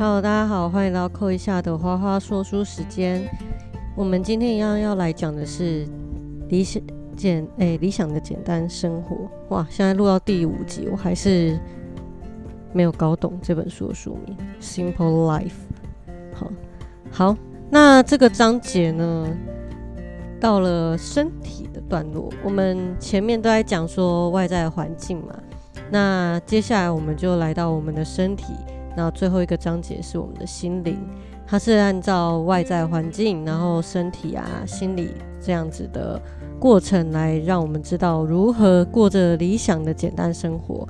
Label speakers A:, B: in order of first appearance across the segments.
A: Hello，大家好，欢迎来到扣一下的花花说书时间。我们今天一样要来讲的是理想简诶、理想的简单生活。哇，现在录到第五集，我还是没有搞懂这本书的书名《Simple Life》。好，好，那这个章节呢，到了身体的段落。我们前面都在讲说外在环境嘛，那接下来我们就来到我们的身体。那最后一个章节是我们的心灵，它是按照外在环境，然后身体啊、心理这样子的过程来让我们知道如何过着理想的简单生活。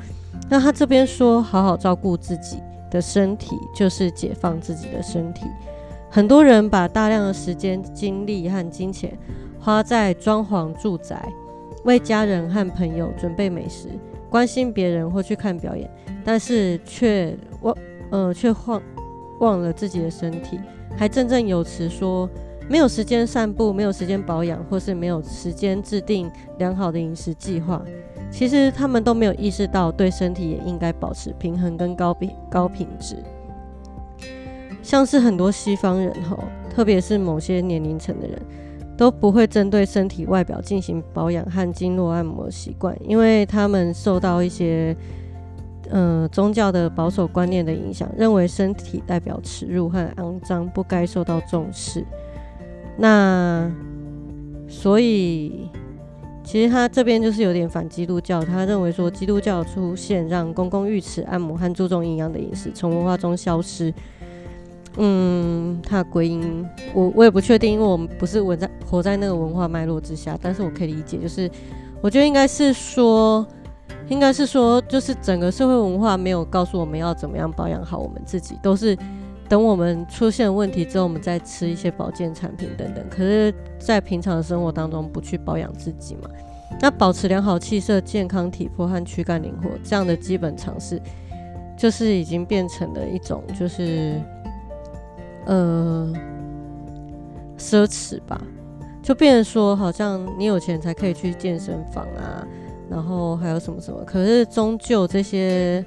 A: 那他这边说，好好照顾自己的身体，就是解放自己的身体。很多人把大量的时间、精力和金钱花在装潢住宅、为家人和朋友准备美食、关心别人或去看表演，但是却忘。呃，却忘忘了自己的身体，还振振有词说没有时间散步，没有时间保养，或是没有时间制定良好的饮食计划。其实他们都没有意识到，对身体也应该保持平衡跟高品高品质。像是很多西方人吼，特别是某些年龄层的人，都不会针对身体外表进行保养和经络按摩习惯，因为他们受到一些。嗯，宗教的保守观念的影响，认为身体代表耻辱和肮脏，不该受到重视。那所以，其实他这边就是有点反基督教。他认为说，基督教出现让公共浴池、按摩和注重营养的饮食从文化中消失。嗯，他归因我我也不确定，因为我们不是活在活在那个文化脉络之下。但是我可以理解，就是我觉得应该是说。应该是说，就是整个社会文化没有告诉我们要怎么样保养好我们自己，都是等我们出现问题之后，我们再吃一些保健产品等等。可是，在平常的生活当中不去保养自己嘛？那保持良好气色、健康体魄和躯干灵活这样的基本常识，就是已经变成了一种就是呃奢侈吧？就变成说，好像你有钱才可以去健身房啊。然后还有什么什么？可是终究这些，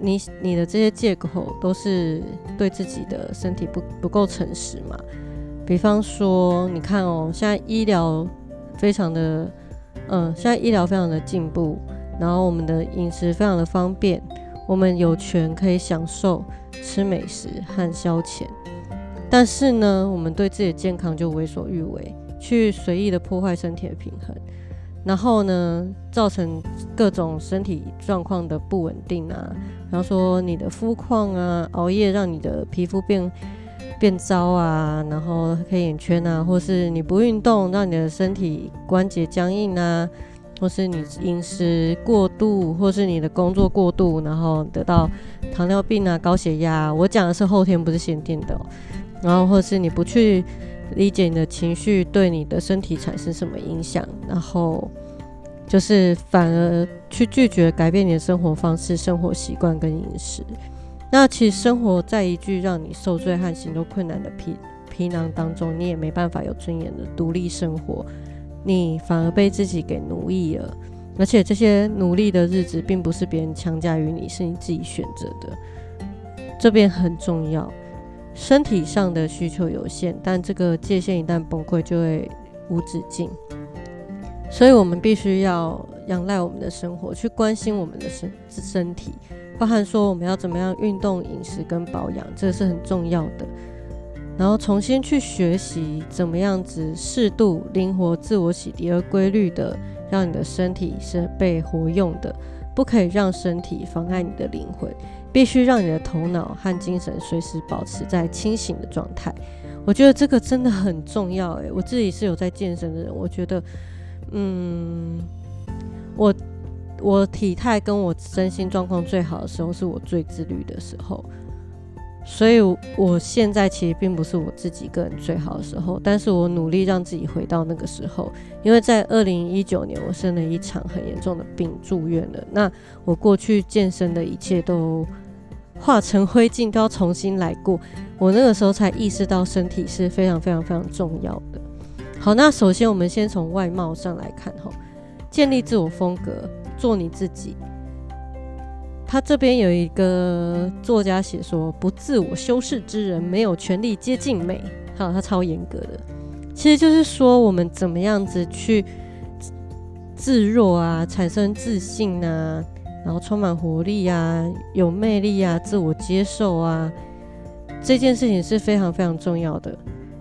A: 你你的这些借口都是对自己的身体不不够诚实嘛？比方说，你看哦，现在医疗非常的，嗯，现在医疗非常的进步，然后我们的饮食非常的方便，我们有权可以享受吃美食和消遣，但是呢，我们对自己的健康就为所欲为，去随意的破坏身体的平衡。然后呢，造成各种身体状况的不稳定啊，比方说你的肤况啊，熬夜让你的皮肤变变糟啊，然后黑眼圈啊，或是你不运动，让你的身体关节僵硬啊，或是你饮食过度，或是你的工作过度，然后得到糖尿病啊、高血压。我讲的是后天，不是先天的。然后或是你不去。理解你的情绪对你的身体产生什么影响，然后就是反而去拒绝改变你的生活方式、生活习惯跟饮食。那其实生活在一句让你受罪和行动困难的皮皮囊当中，你也没办法有尊严的独立生活，你反而被自己给奴役了。而且这些努力的日子，并不是别人强加于你，是你自己选择的。这边很重要。身体上的需求有限，但这个界限一旦崩溃，就会无止境。所以，我们必须要仰赖我们的生活，去关心我们的身身体，包含说我们要怎么样运动、饮食跟保养，这是很重要的。然后，重新去学习怎么样子适度、灵活、自我洗涤而规律的，让你的身体是被活用的，不可以让身体妨碍你的灵魂。必须让你的头脑和精神随时保持在清醒的状态，我觉得这个真的很重要。诶，我自己是有在健身的人，我觉得，嗯，我我体态跟我身心状况最好的时候，是我最自律的时候。所以我现在其实并不是我自己个人最好的时候，但是我努力让自己回到那个时候。因为在二零一九年，我生了一场很严重的病，住院了。那我过去健身的一切都化成灰烬，都要重新来过。我那个时候才意识到身体是非常非常非常重要的。好，那首先我们先从外貌上来看，哈，建立自我风格，做你自己。他这边有一个作家写说：“不自我修饰之人，没有权利接近美。”好，他超严格的，其实就是说我们怎么样子去自若啊，产生自信啊，然后充满活力啊，有魅力啊，自我接受啊，这件事情是非常非常重要的。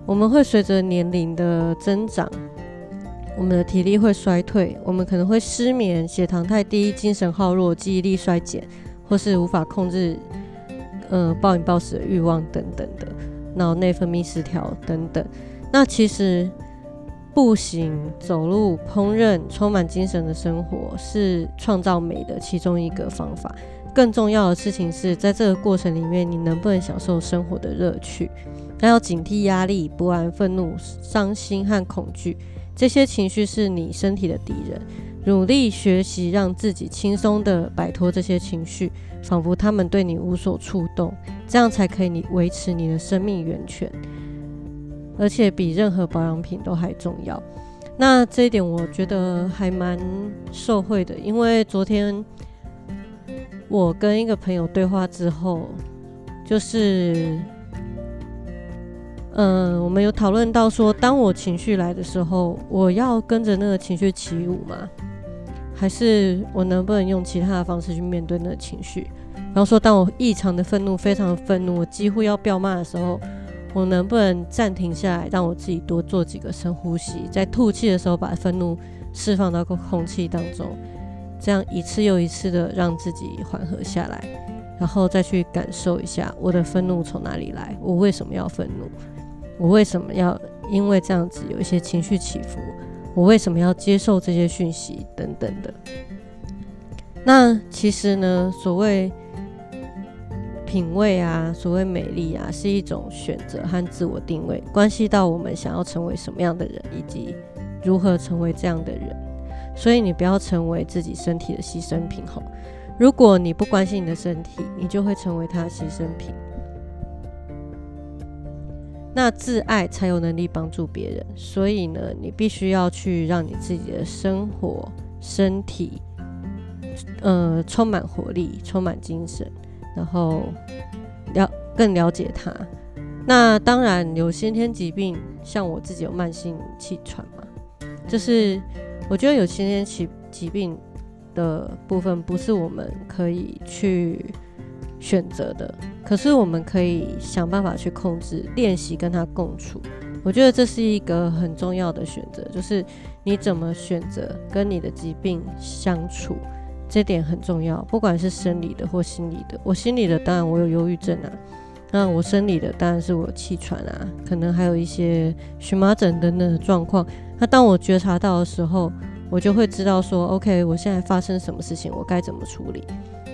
A: 我们会随着年龄的增长。我们的体力会衰退，我们可能会失眠、血糖太低、精神耗弱、记忆力衰减，或是无法控制，呃，暴饮暴食的欲望等等的，脑内分泌失调等等。那其实步行、走路、烹饪，充满精神的生活是创造美的其中一个方法。更重要的事情是在这个过程里面，你能不能享受生活的乐趣？还要警惕压力、不安、愤怒、伤心和恐惧。这些情绪是你身体的敌人，努力学习让自己轻松的摆脱这些情绪，仿佛他们对你无所触动，这样才可以你维持你的生命源泉，而且比任何保养品都还重要。那这一点我觉得还蛮受惠的，因为昨天我跟一个朋友对话之后，就是。嗯，我们有讨论到说，当我情绪来的时候，我要跟着那个情绪起舞吗？还是我能不能用其他的方式去面对那个情绪？比方说，当我异常的愤怒，非常愤怒，我几乎要飙骂的时候，我能不能暂停下来，让我自己多做几个深呼吸，在吐气的时候把愤怒释放到空气当中，这样一次又一次的让自己缓和下来，然后再去感受一下我的愤怒从哪里来，我为什么要愤怒？我为什么要因为这样子有一些情绪起伏？我为什么要接受这些讯息等等的？那其实呢，所谓品味啊，所谓美丽啊，是一种选择和自我定位，关系到我们想要成为什么样的人，以及如何成为这样的人。所以你不要成为自己身体的牺牲品吼。如果你不关心你的身体，你就会成为他的牺牲品。那自爱才有能力帮助别人，所以呢，你必须要去让你自己的生活、身体，呃，充满活力、充满精神，然后了更了解他。那当然有先天疾病，像我自己有慢性气喘嘛，就是我觉得有先天疾疾病的部分，不是我们可以去。选择的，可是我们可以想办法去控制，练习跟他共处。我觉得这是一个很重要的选择，就是你怎么选择跟你的疾病相处，这点很重要。不管是生理的或心理的，我心理的当然我有忧郁症啊，那我生理的当然是我气喘啊，可能还有一些荨麻疹等等的状况。那当我觉察到的时候，我就会知道说，OK，我现在发生什么事情，我该怎么处理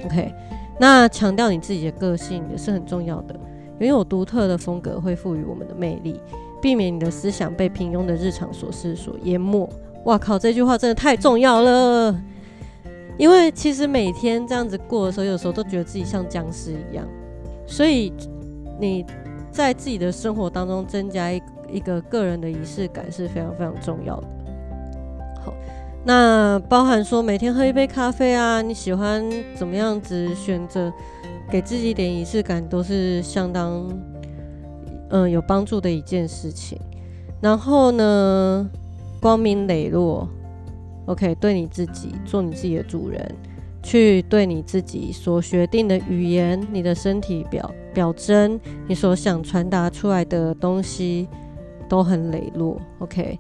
A: ，OK。那强调你自己的个性也是很重要的，拥有独特的风格会赋予我们的魅力，避免你的思想被平庸的日常琐事所淹没。哇靠，这句话真的太重要了！因为其实每天这样子过的时候，有时候都觉得自己像僵尸一样，所以你在自己的生活当中增加一一个个人的仪式感是非常非常重要的。那包含说每天喝一杯咖啡啊，你喜欢怎么样子选择，给自己一点仪式感，都是相当嗯有帮助的一件事情。然后呢，光明磊落，OK，对你自己做你自己的主人，去对你自己所决定的语言、你的身体表表征、你所想传达出来的东西，都很磊落，OK。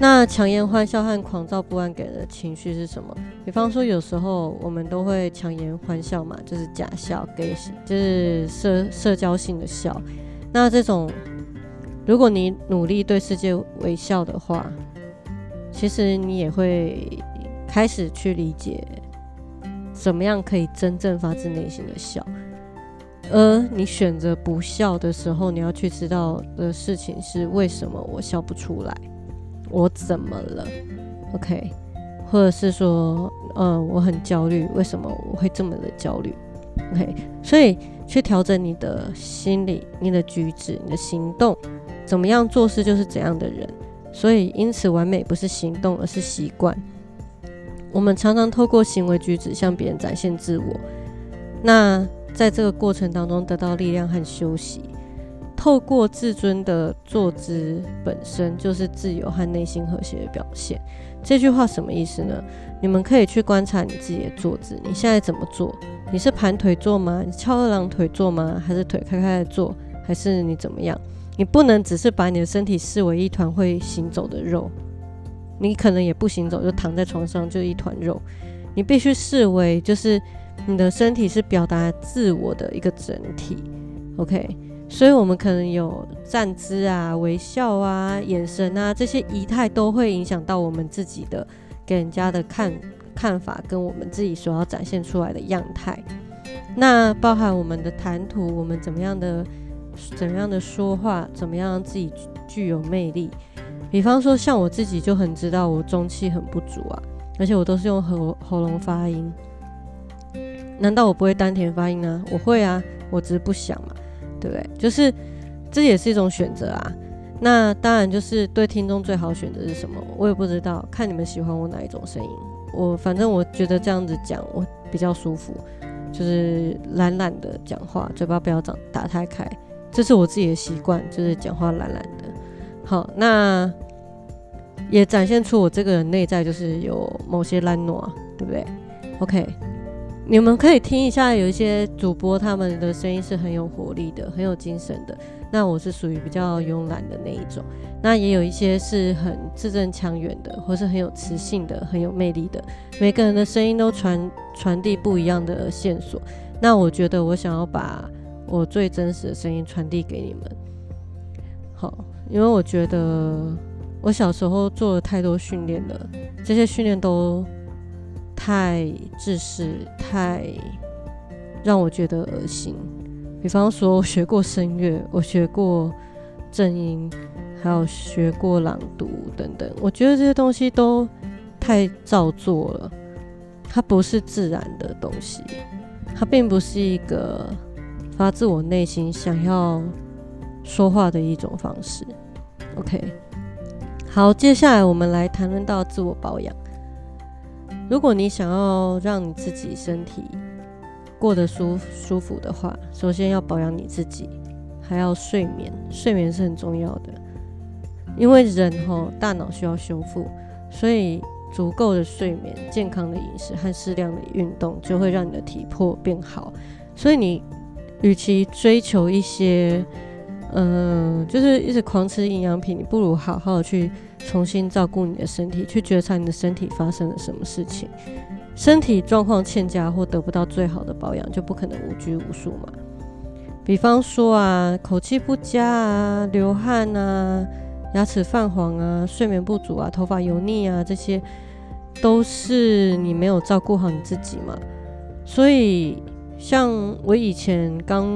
A: 那强颜欢笑和狂躁不安给人的情绪是什么？比方说，有时候我们都会强颜欢笑嘛，就是假笑，给就是社社交性的笑。那这种，如果你努力对世界微笑的话，其实你也会开始去理解，怎么样可以真正发自内心的笑。而你选择不笑的时候，你要去知道的事情是为什么我笑不出来。我怎么了？OK，或者是说，呃，我很焦虑，为什么我会这么的焦虑？OK，所以去调整你的心理、你的举止、你的行动，怎么样做事就是怎样的人。所以，因此，完美不是行动，而是习惯。我们常常透过行为举止向别人展现自我，那在这个过程当中得到力量和休息，透过自尊的坐姿本身就是自由和内心和谐的表现。这句话什么意思呢？你们可以去观察你自己的坐姿，你现在怎么做？你是盘腿坐吗？你翘二郎腿坐吗？还是腿开开的坐？还是你怎么样？你不能只是把你的身体视为一团会行走的肉，你可能也不行走，就躺在床上就一团肉。你必须视为就是你的身体是表达自我的一个整体，OK？所以我们可能有站姿啊、微笑啊、眼神啊这些仪态都会影响到我们自己的给人家的看看法，跟我们自己所要展现出来的样态。那包含我们的谈吐，我们怎么样的怎么样的说话，怎么样让自己具有魅力。比方说，像我自己就很知道我中气很不足啊。而且我都是用喉喉咙发音，难道我不会丹田发音呢？我会啊，我只是不想嘛，对不对？就是这也是一种选择啊。那当然就是对听众最好选择是什么，我也不知道，看你们喜欢我哪一种声音。我反正我觉得这样子讲我比较舒服，就是懒懒的讲话，嘴巴不要长打太开，这是我自己的习惯，就是讲话懒懒的。好，那。也展现出我这个人内在就是有某些懒惰，对不对？OK，你们可以听一下，有一些主播他们的声音是很有活力的，很有精神的。那我是属于比较慵懒的那一种。那也有一些是很字正腔圆的，或是很有磁性的、很有魅力的。每个人的声音都传传递不一样的线索。那我觉得我想要把我最真实的声音传递给你们。好，因为我觉得。我小时候做了太多训练了，这些训练都太自私，太让我觉得恶心。比方说，我学过声乐，我学过正音，还有学过朗读等等。我觉得这些东西都太造作了，它不是自然的东西，它并不是一个发自我内心想要说话的一种方式。OK。好，接下来我们来谈论到自我保养。如果你想要让你自己身体过得舒舒服的话，首先要保养你自己，还要睡眠。睡眠是很重要的，因为人哈大脑需要修复，所以足够的睡眠、健康的饮食和适量的运动就会让你的体魄变好。所以你与其追求一些，嗯，就是一直狂吃营养品，你不如好好的去。重新照顾你的身体，去觉察你的身体发生了什么事情。身体状况欠佳或得不到最好的保养，就不可能无拘无束嘛。比方说啊，口气不佳啊，流汗啊，牙齿泛黄啊，睡眠不足啊，头发油腻啊，这些都是你没有照顾好你自己嘛。所以，像我以前刚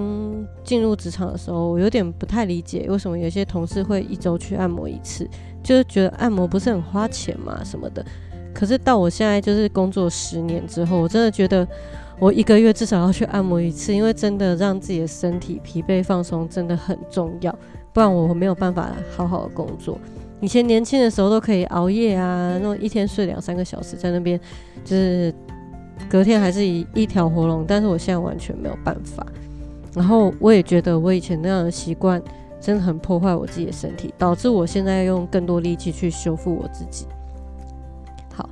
A: 进入职场的时候，我有点不太理解，为什么有些同事会一周去按摩一次。就是觉得按摩不是很花钱嘛什么的，可是到我现在就是工作十年之后，我真的觉得我一个月至少要去按摩一次，因为真的让自己的身体疲惫放松真的很重要，不然我没有办法好好的工作。以前年轻的时候都可以熬夜啊，那种一天睡两三个小时在那边，就是隔天还是一一条活龙，但是我现在完全没有办法。然后我也觉得我以前那样的习惯。真的很破坏我自己的身体，导致我现在用更多力气去修复我自己。好，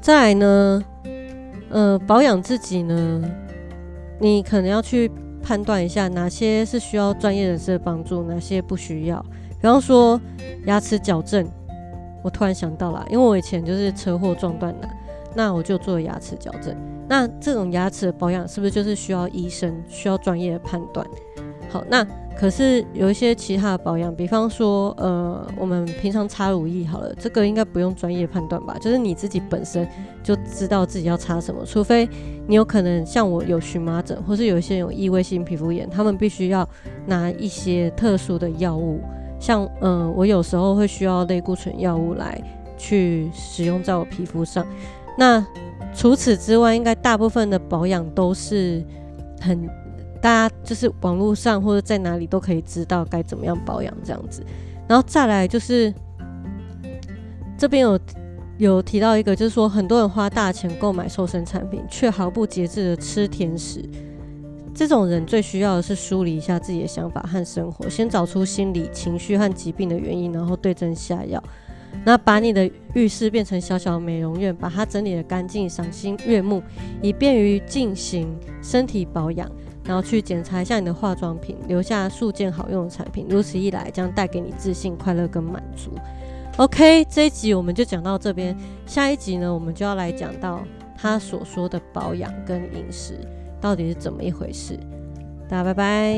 A: 再来呢，呃，保养自己呢，你可能要去判断一下哪些是需要专业人士的帮助，哪些不需要。比方说牙齿矫正，我突然想到了，因为我以前就是车祸撞断了，那我就做牙齿矫正。那这种牙齿的保养是不是就是需要医生需要专业的判断？好，那。可是有一些其他的保养，比方说，呃，我们平常擦乳液好了，这个应该不用专业判断吧？就是你自己本身就知道自己要擦什么，除非你有可能像我有荨麻疹，或是有一些有异位性皮肤炎，他们必须要拿一些特殊的药物，像，嗯，我有时候会需要类固醇药物来去使用在我皮肤上。那除此之外，应该大部分的保养都是很。大家就是网络上或者在哪里都可以知道该怎么样保养这样子，然后再来就是这边有有提到一个，就是说很多人花大钱购买瘦身产品，却毫不节制的吃甜食，这种人最需要的是梳理一下自己的想法和生活，先找出心理情绪和疾病的原因，然后对症下药。那把你的浴室变成小小美容院，把它整理的干净、赏心悦目，以便于进行身体保养。然后去检查一下你的化妆品，留下数件好用的产品。如此一来，将带给你自信、快乐跟满足。OK，这一集我们就讲到这边。下一集呢，我们就要来讲到他所说的保养跟饮食到底是怎么一回事。大家拜拜。